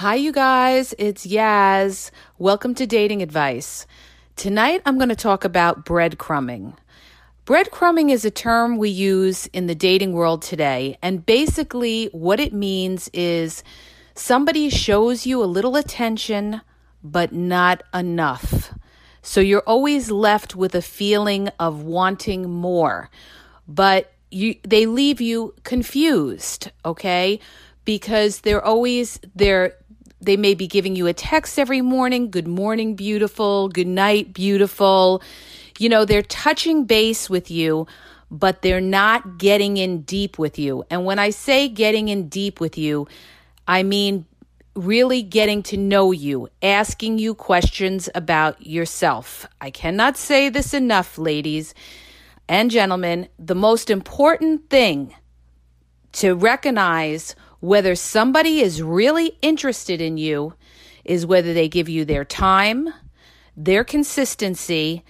Hi, you guys. It's Yaz. Welcome to Dating Advice. Tonight, I'm going to talk about breadcrumbing. Breadcrumbing is a term we use in the dating world today, and basically, what it means is somebody shows you a little attention, but not enough. So you're always left with a feeling of wanting more, but you they leave you confused, okay? Because they're always they're they may be giving you a text every morning, good morning, beautiful, good night, beautiful. You know, they're touching base with you, but they're not getting in deep with you. And when I say getting in deep with you, I mean really getting to know you, asking you questions about yourself. I cannot say this enough, ladies and gentlemen. The most important thing to recognize whether somebody is really interested in you is whether they give you their time, their consistency,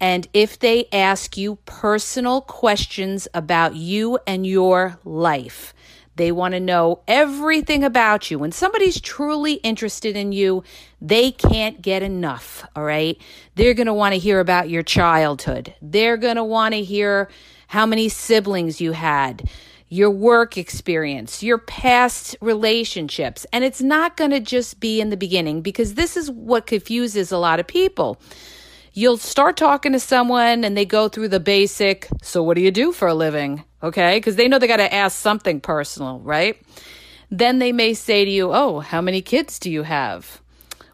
and if they ask you personal questions about you and your life. They want to know everything about you. When somebody's truly interested in you, they can't get enough, all right? They're going to want to hear about your childhood. They're going to want to hear how many siblings you had your work experience, your past relationships. And it's not going to just be in the beginning because this is what confuses a lot of people. You'll start talking to someone and they go through the basic, so what do you do for a living? Okay? Because they know they got to ask something personal, right? Then they may say to you, oh, how many kids do you have?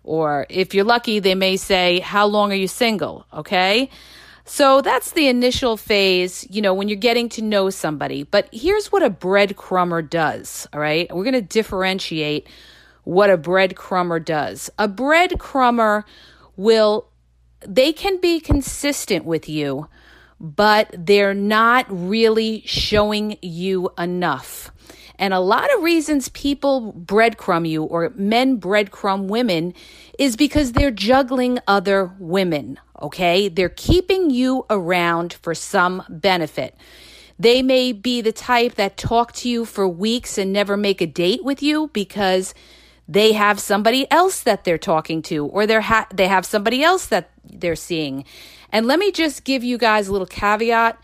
Or if you're lucky, they may say, how long are you single? Okay? So that's the initial phase, you know, when you're getting to know somebody. But here's what a breadcrumber does, all right? We're going to differentiate what a breadcrumber does. A breadcrumber will, they can be consistent with you, but they're not really showing you enough. And a lot of reasons people breadcrumb you or men breadcrumb women is because they're juggling other women, okay? They're keeping you around for some benefit. They may be the type that talk to you for weeks and never make a date with you because they have somebody else that they're talking to or they're ha- they have somebody else that they're seeing. And let me just give you guys a little caveat.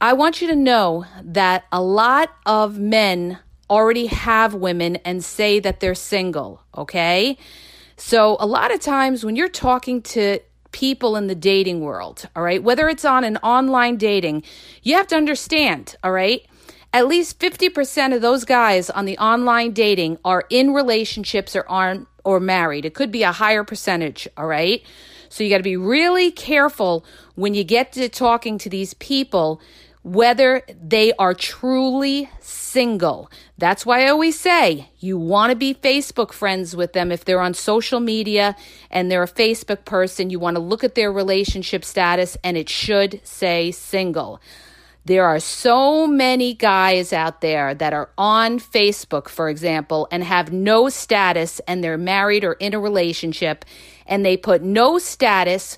I want you to know that a lot of men already have women and say that they're single, okay? So, a lot of times when you're talking to people in the dating world, all right, whether it's on an online dating, you have to understand, all right, at least 50% of those guys on the online dating are in relationships or aren't or married. It could be a higher percentage, all right? So you got to be really careful when you get to talking to these people whether they are truly single. That's why I always say you want to be Facebook friends with them if they're on social media and they're a Facebook person. You want to look at their relationship status and it should say single. There are so many guys out there that are on Facebook, for example, and have no status and they're married or in a relationship and they put no status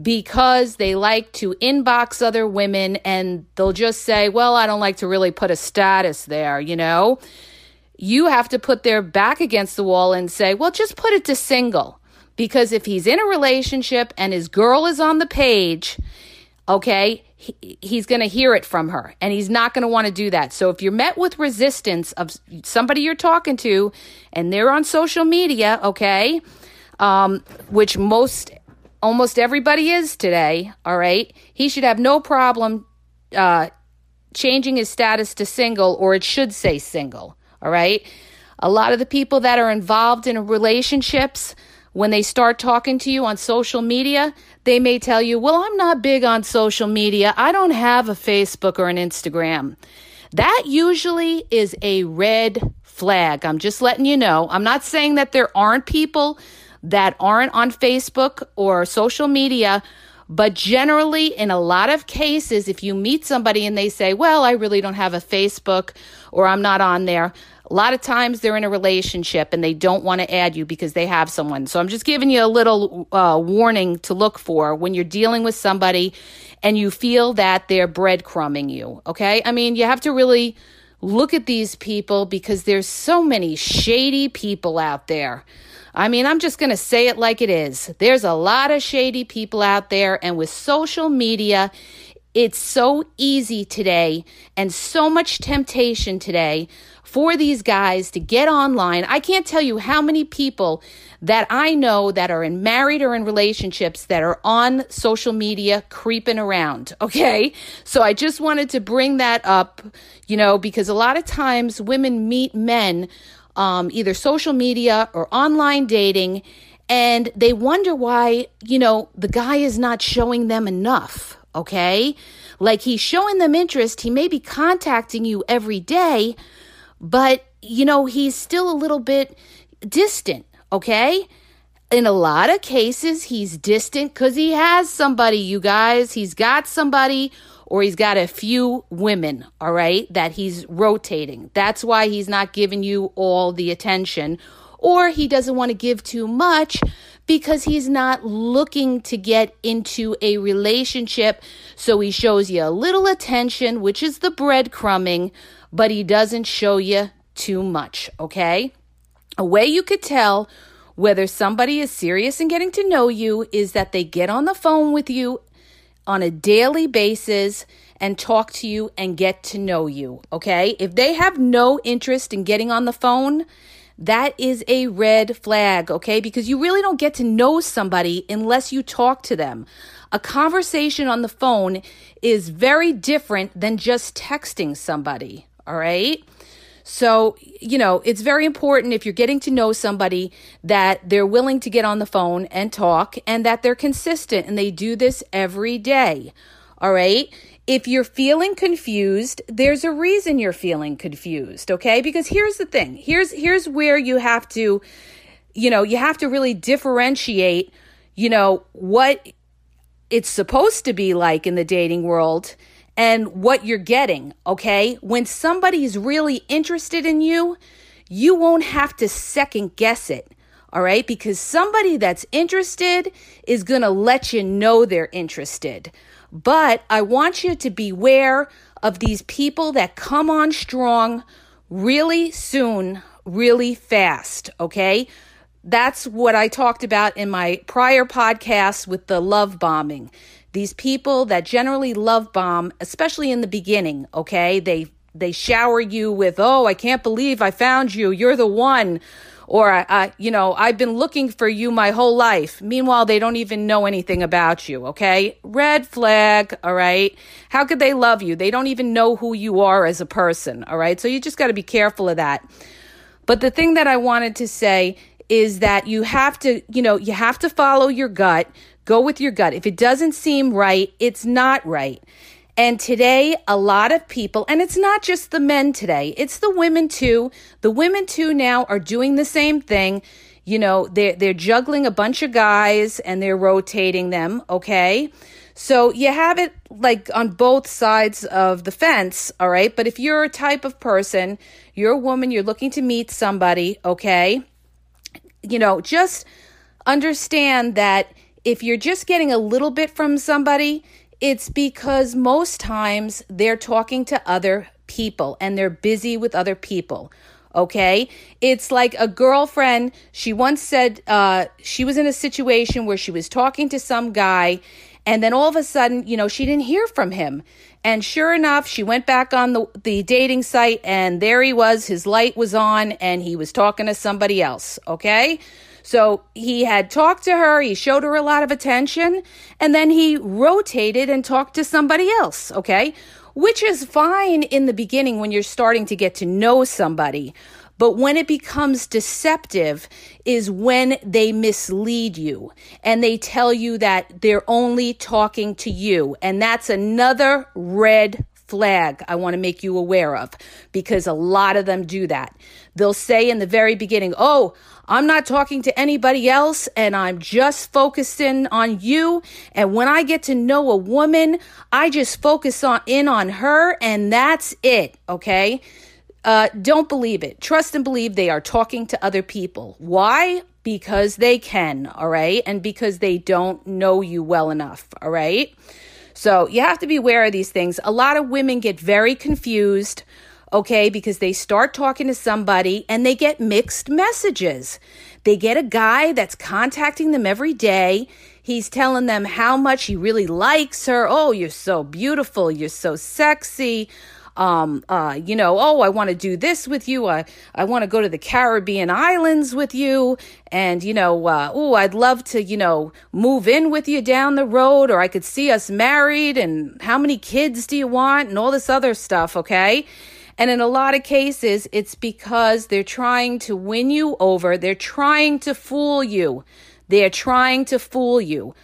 because they like to inbox other women and they'll just say, Well, I don't like to really put a status there, you know? You have to put their back against the wall and say, Well, just put it to single. Because if he's in a relationship and his girl is on the page, okay, he, he's going to hear it from her and he's not going to want to do that. So if you're met with resistance of somebody you're talking to and they're on social media, okay, um, which most almost everybody is today, all right, he should have no problem uh, changing his status to single, or it should say single, all right? A lot of the people that are involved in relationships, when they start talking to you on social media, they may tell you, Well, I'm not big on social media. I don't have a Facebook or an Instagram. That usually is a red flag. I'm just letting you know. I'm not saying that there aren't people that aren't on Facebook or social media, but generally, in a lot of cases, if you meet somebody and they say, Well, I really don't have a Facebook or I'm not on there, a lot of times they're in a relationship and they don't want to add you because they have someone. So I'm just giving you a little uh, warning to look for when you're dealing with somebody and you feel that they're breadcrumbing you. Okay. I mean, you have to really look at these people because there's so many shady people out there. I mean, I'm just going to say it like it is. There's a lot of shady people out there, and with social media, it's so easy today and so much temptation today for these guys to get online. I can't tell you how many people that I know that are in married or in relationships that are on social media creeping around. Okay. So I just wanted to bring that up, you know, because a lot of times women meet men, um, either social media or online dating, and they wonder why, you know, the guy is not showing them enough. Okay. Like he's showing them interest. He may be contacting you every day, but you know, he's still a little bit distant, okay? In a lot of cases, he's distant because he has somebody, you guys. He's got somebody or he's got a few women, all right, that he's rotating. That's why he's not giving you all the attention. Or he doesn't want to give too much because he's not looking to get into a relationship. So he shows you a little attention, which is the breadcrumbing, but he doesn't show you too much, okay? A way you could tell whether somebody is serious in getting to know you is that they get on the phone with you on a daily basis and talk to you and get to know you, okay? If they have no interest in getting on the phone, that is a red flag, okay? Because you really don't get to know somebody unless you talk to them. A conversation on the phone is very different than just texting somebody, all right? So, you know, it's very important if you're getting to know somebody that they're willing to get on the phone and talk and that they're consistent and they do this every day. All right. If you're feeling confused, there's a reason you're feeling confused, okay? Because here's the thing. Here's here's where you have to you know, you have to really differentiate, you know, what it's supposed to be like in the dating world and what you're getting, okay? When somebody's really interested in you, you won't have to second guess it, all right? Because somebody that's interested is to let you know they're interested. But I want you to beware of these people that come on strong really soon, really fast, okay? That's what I talked about in my prior podcast with the love bombing. These people that generally love bomb, especially in the beginning, okay? They they shower you with, "Oh, I can't believe I found you. You're the one." Or, uh, you know, I've been looking for you my whole life. Meanwhile, they don't even know anything about you, okay? Red flag, all right? How could they love you? They don't even know who you are as a person, all right? So you just got to be careful of that. But the thing that I wanted to say is that you have to, you know, you have to follow your gut. Go with your gut. If it doesn't seem right, it's not right. And today, a lot of people, and it's not just the men today, it's the women too. The women too now are doing the same thing. You know, they're, they're juggling a bunch of guys and they're rotating them, okay? So you have it like on both sides of the fence, all right? But if you're a type of person, you're a woman, you're looking to meet somebody, okay? You know, just understand that if you're just getting a little bit from somebody, it's because most times they're talking to other people and they're busy with other people. Okay. It's like a girlfriend. She once said uh, she was in a situation where she was talking to some guy, and then all of a sudden, you know, she didn't hear from him. And sure enough, she went back on the, the dating site, and there he was. His light was on, and he was talking to somebody else. Okay. So he had talked to her, he showed her a lot of attention, and then he rotated and talked to somebody else, okay? Which is fine in the beginning when you're starting to get to know somebody. But when it becomes deceptive is when they mislead you and they tell you that they're only talking to you. And that's another red flag I want to make you aware of because a lot of them do that. They'll say in the very beginning, Oh, I'm not talking to anybody else and I'm just focusing on you. And when I get to know a woman, I just focus on in on her and that's it. Okay. Uh, don't believe it. Trust and believe they are talking to other people. Why? Because they can. All right. And because they don't know you well enough. All right. So you have to be aware of these things. A lot of women get very confused okay? Because they start talking to somebody and they get mixed messages. They get a guy that's contacting them every day. He's telling them how much he really likes her. Oh, you're so beautiful. You're so sexy. Um, uh, you know, oh, I want to do this with you. I, I want to go to the Caribbean islands with you. And, you know, uh, oh, I'd love to, you know, move in with you down the road, or I could see us married. And how many kids do you want? And all this other stuff, okay? And in a lot of cases, it's because they're trying to win you over. They're trying to fool you. They're trying to fool you.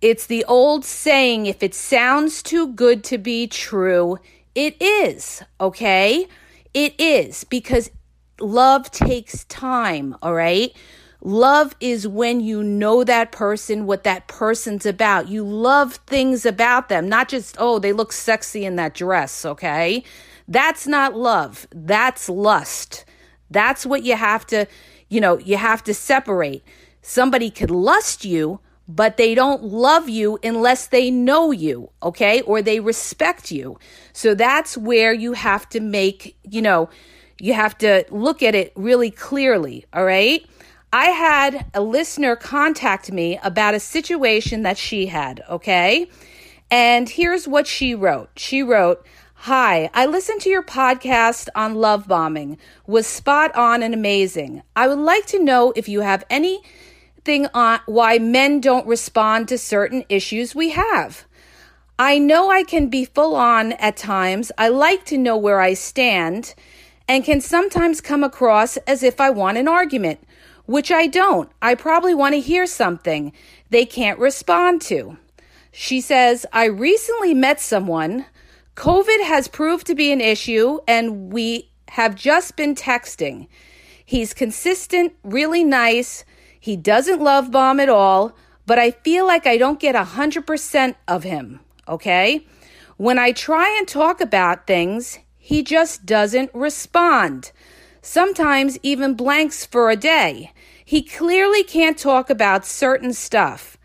It's the old saying if it sounds too good to be true, it is, okay? It is because love takes time, all right? Love is when you know that person, what that person's about. You love things about them, not just, oh, they look sexy in that dress, okay? That's not love. That's lust. That's what you have to, you know, you have to separate. Somebody could lust you, but they don't love you unless they know you, okay? Or they respect you. So that's where you have to make, you know, you have to look at it really clearly, all right? I had a listener contact me about a situation that she had, okay? And here's what she wrote. She wrote, Hi, I listened to your podcast on love bombing. Was spot on and amazing. I would like to know if you have anything on why men don't respond to certain issues we have. I know I can be full on at times. I like to know where I stand and can sometimes come across as if I want an argument, which I don't. I probably want to hear something they can't respond to. She says, I recently met someone COVID has proved to be an issue, and we have just been texting. He's consistent, really nice. He doesn't love bomb at all, but I feel like I don't get 100% of him, okay? When I try and talk about things, he just doesn't respond. Sometimes even blanks for a day. He clearly can't talk about certain stuff.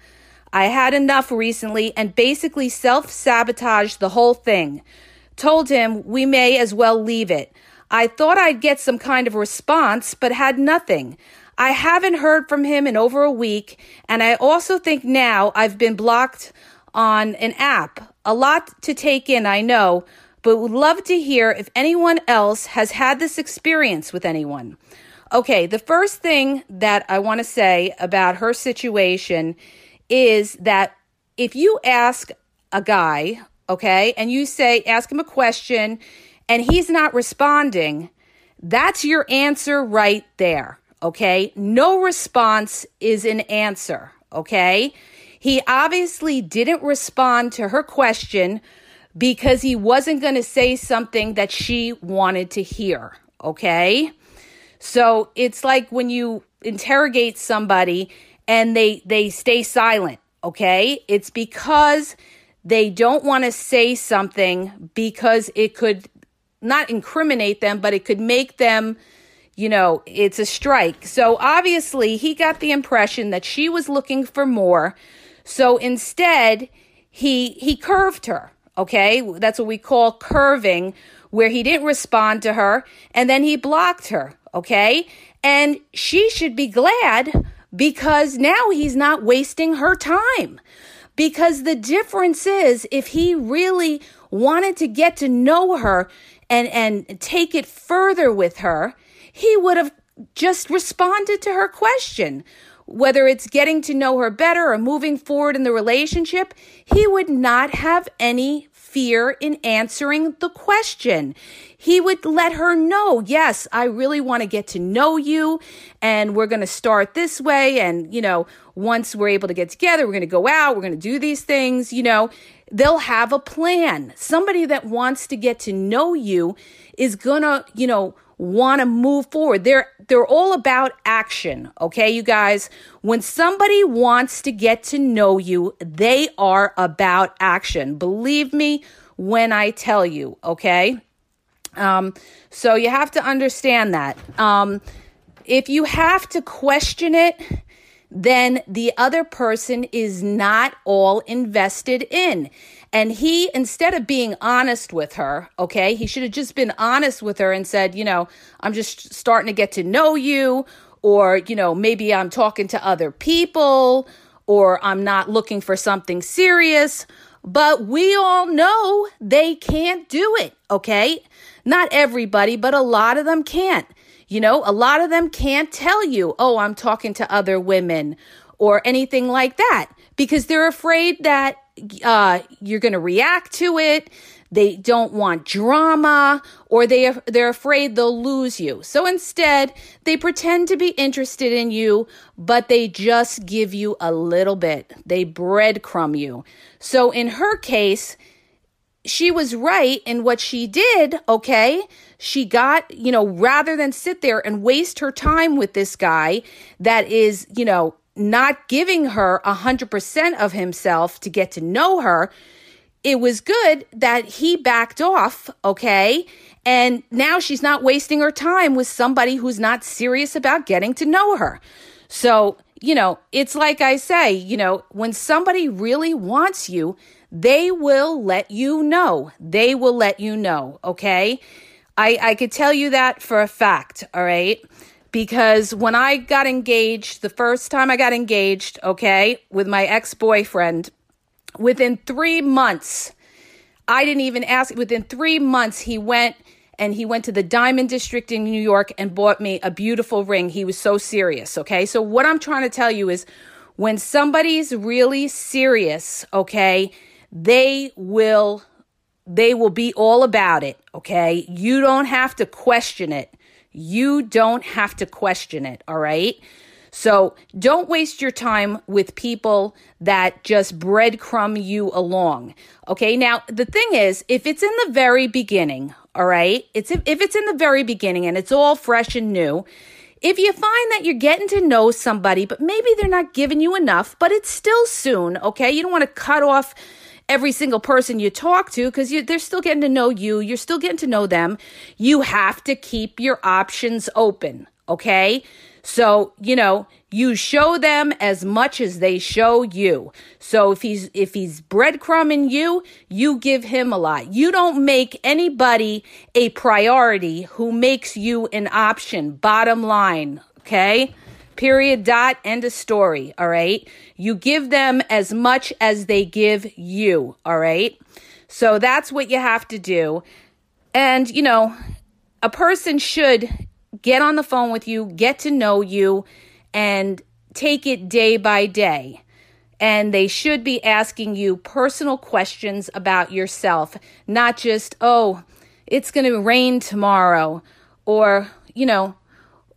I had enough recently and basically self sabotaged the whole thing. Told him we may as well leave it. I thought I'd get some kind of response, but had nothing. I haven't heard from him in over a week, and I also think now I've been blocked on an app. A lot to take in, I know, but would love to hear if anyone else has had this experience with anyone. Okay, the first thing that I want to say about her situation is that if you ask a guy, okay, and you say, ask him a question and he's not responding, that's your answer right there, okay? No response is an answer, okay? He obviously didn't respond to her question because he wasn't going to say something that she wanted to hear, okay? So it's like when you interrogate somebody and they they stay silent, okay? It's because they don't want to say something because it could not incriminate them, but it could make them, you know, it's a strike. So obviously, he got the impression that she was looking for more. So instead, he he curved her, okay? That's what we call curving, where he didn't respond to her and then he blocked her, okay? And she should be glad because now he's not wasting her time. Because the difference is if he really wanted to get to know her and, and take it further with her, he would have just responded to her question. Whether it's getting to know her better or moving forward in the relationship, he would not have any fear in answering the question. He would let her know, yes, I really want to get to know you and we're going to start this way. And, you know, once we're able to get together, we're going to go out, we're going to do these things, you know. they'll have a plan. Somebody that wants to get to know you is gonna, you know, want to move forward. They're they're all about action, okay, you guys? When somebody wants to get to know you, they are about action. Believe me when I tell you, okay? Um, so you have to understand that. Um, if you have to question it, then the other person is not all invested in. And he, instead of being honest with her, okay, he should have just been honest with her and said, you know, I'm just starting to get to know you, or, you know, maybe I'm talking to other people, or I'm not looking for something serious. But we all know they can't do it, okay? Not everybody, but a lot of them can't. You know, a lot of them can't tell you, oh, I'm talking to other women or anything like that because they're afraid that uh, you're going to react to it. They don't want drama or they they're afraid they'll lose you. So instead, they pretend to be interested in you, but they just give you a little bit. They breadcrumb you. So in her case, she was right in what she did, okay? She got, you know, rather than sit there and waste her time with this guy that is, you know, not giving her a 100% of himself to get to know her, it was good that he backed off, okay? And now she's not wasting her time with somebody who's not serious about getting to know her. So, you know, it's like I say, you know, when somebody really wants you, they will let you know. They will let you know, okay? I, I could tell you that for a fact, all right? Because when I got engaged, the first time I got engaged, okay, with my ex boyfriend, within three months, I didn't even ask, within three months, he went and he went to the Diamond District in New York and bought me a beautiful ring. He was so serious, okay? So, what I'm trying to tell you is when somebody's really serious, okay, they will they will be all about it, okay? You don't have to question it. You don't have to question it, all right? So don't waste your time with people that just breadcrumb you along. Okay. Now, the thing is, if it's in the very beginning, all right, it's if, if it's in the very beginning and it's all fresh and new, if you find that you're getting to know somebody, but maybe they're not giving you enough, but it's still soon, okay? You don't want to cut off every single person you talk to because they're still getting to know you. You're still getting to know them. You have to keep your options open. Okay. So, you know, you show them as much as they show you. So if he's if he's breadcrumbing you, you give him a lot. You don't make anybody a priority who makes you an option. Bottom line, okay? Period, dot, end of story. All right. You give them as much as they give you. All right. So that's what you have to do. And, you know, a person should get on the phone with you, get to know you, and take it day by day. And they should be asking you personal questions about yourself, not just, oh, it's going to rain tomorrow, or, you know,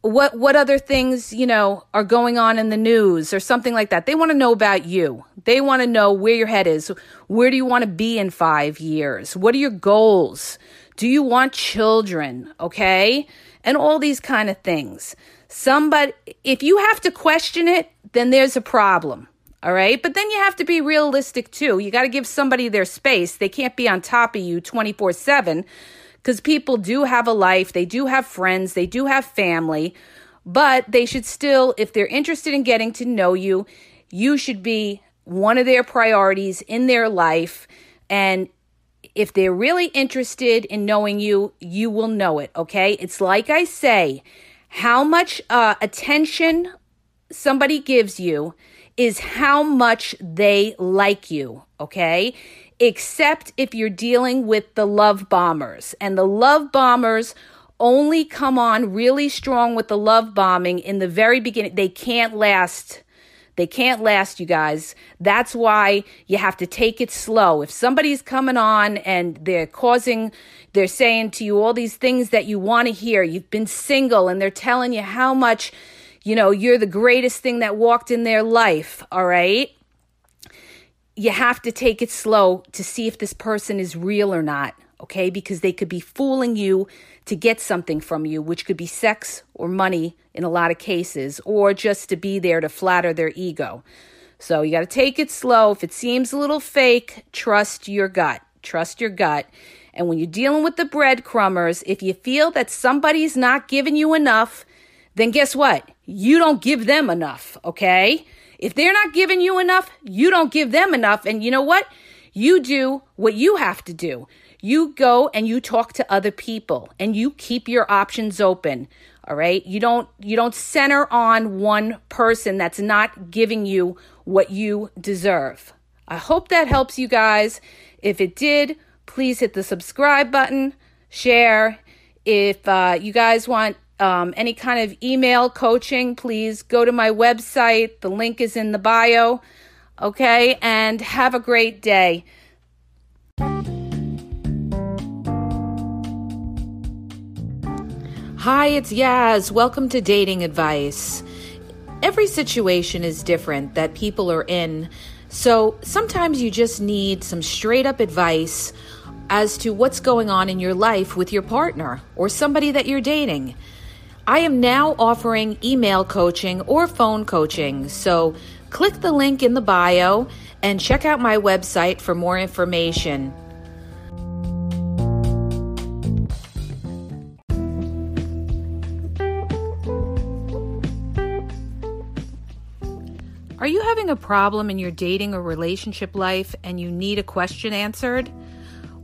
what what other things you know are going on in the news or something like that? They want to know about you. They want to know where your head is. Where do you want to be in 5 years? What are your goals? Do you want children okay? And all these kind of things. Somebody if you have to question it then there's a problem all right? But then you have to be realistic too. You got to give somebody their space. They can't be on top of you 24/7 because people do have a life, they do have friends, they do have family, but they should still, if they're interested in getting to know you, you should be one of their priorities in their life. And if they're really interested in knowing you, you will know it, okay? It's like I say, how much uh, attention somebody gives you is how much they like you, okay? Except if you're dealing with the love bombers. And the love bombers only come on really strong with the love bombing in the very beginning. They can't last. They can't last, you guys. That's why you have to take it slow. If somebody's coming on and they're causing, they're saying to you all these things that you want to hear, you've been single and they're telling you how much, you know, you're the greatest thing that walked in their life, all right? You have to take it slow to see if this person is real or not, okay? Because they could be fooling you to get something from you, which could be sex or money in a lot of cases, or just to be there to flatter their ego. So you got to take it slow. If it seems a little fake, trust your gut. Trust your gut. And when you're dealing with the breadcrumbers, if you feel that somebody's not giving you enough, then guess what? You don't give them enough, okay? If they're not giving you enough, you don't give them enough. And you know what? You do what you have to do. You go and you talk to other people and you keep your options open. All right? You don't you don't center on one person that's not giving you what you deserve. I hope that helps you guys. If it did, please hit the subscribe button, share. If uh, you guys want um, any kind of email coaching, please go to my website. The link is in the bio. Okay, and have a great day. Hi, it's Yaz. Welcome to Dating Advice. Every situation is different that people are in, so sometimes you just need some straight up advice as to what's going on in your life with your partner or somebody that you're dating. I am now offering email coaching or phone coaching. So click the link in the bio and check out my website for more information. Are you having a problem in your dating or relationship life and you need a question answered?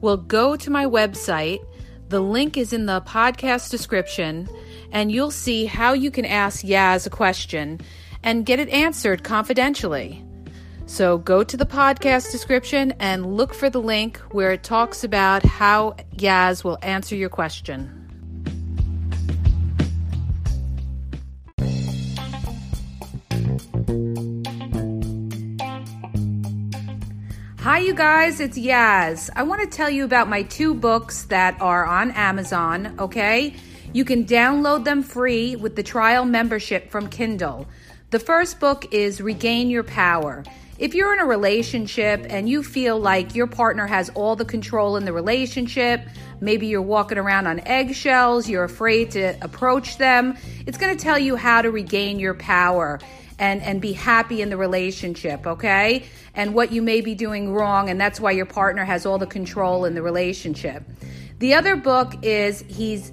Well, go to my website. The link is in the podcast description and you'll see how you can ask Yaz a question and get it answered confidentially. So go to the podcast description and look for the link where it talks about how Yaz will answer your question. Hi, you guys, it's Yaz. I want to tell you about my two books that are on Amazon, okay? You can download them free with the trial membership from Kindle. The first book is Regain Your Power. If you're in a relationship and you feel like your partner has all the control in the relationship, maybe you're walking around on eggshells, you're afraid to approach them, it's going to tell you how to regain your power and, and be happy in the relationship, okay? And what you may be doing wrong, and that's why your partner has all the control in the relationship. The other book is He's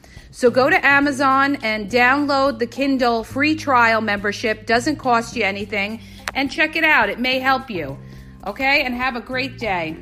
So go to Amazon and download the Kindle free trial membership. Doesn't cost you anything. And check it out. It may help you. Okay? And have a great day.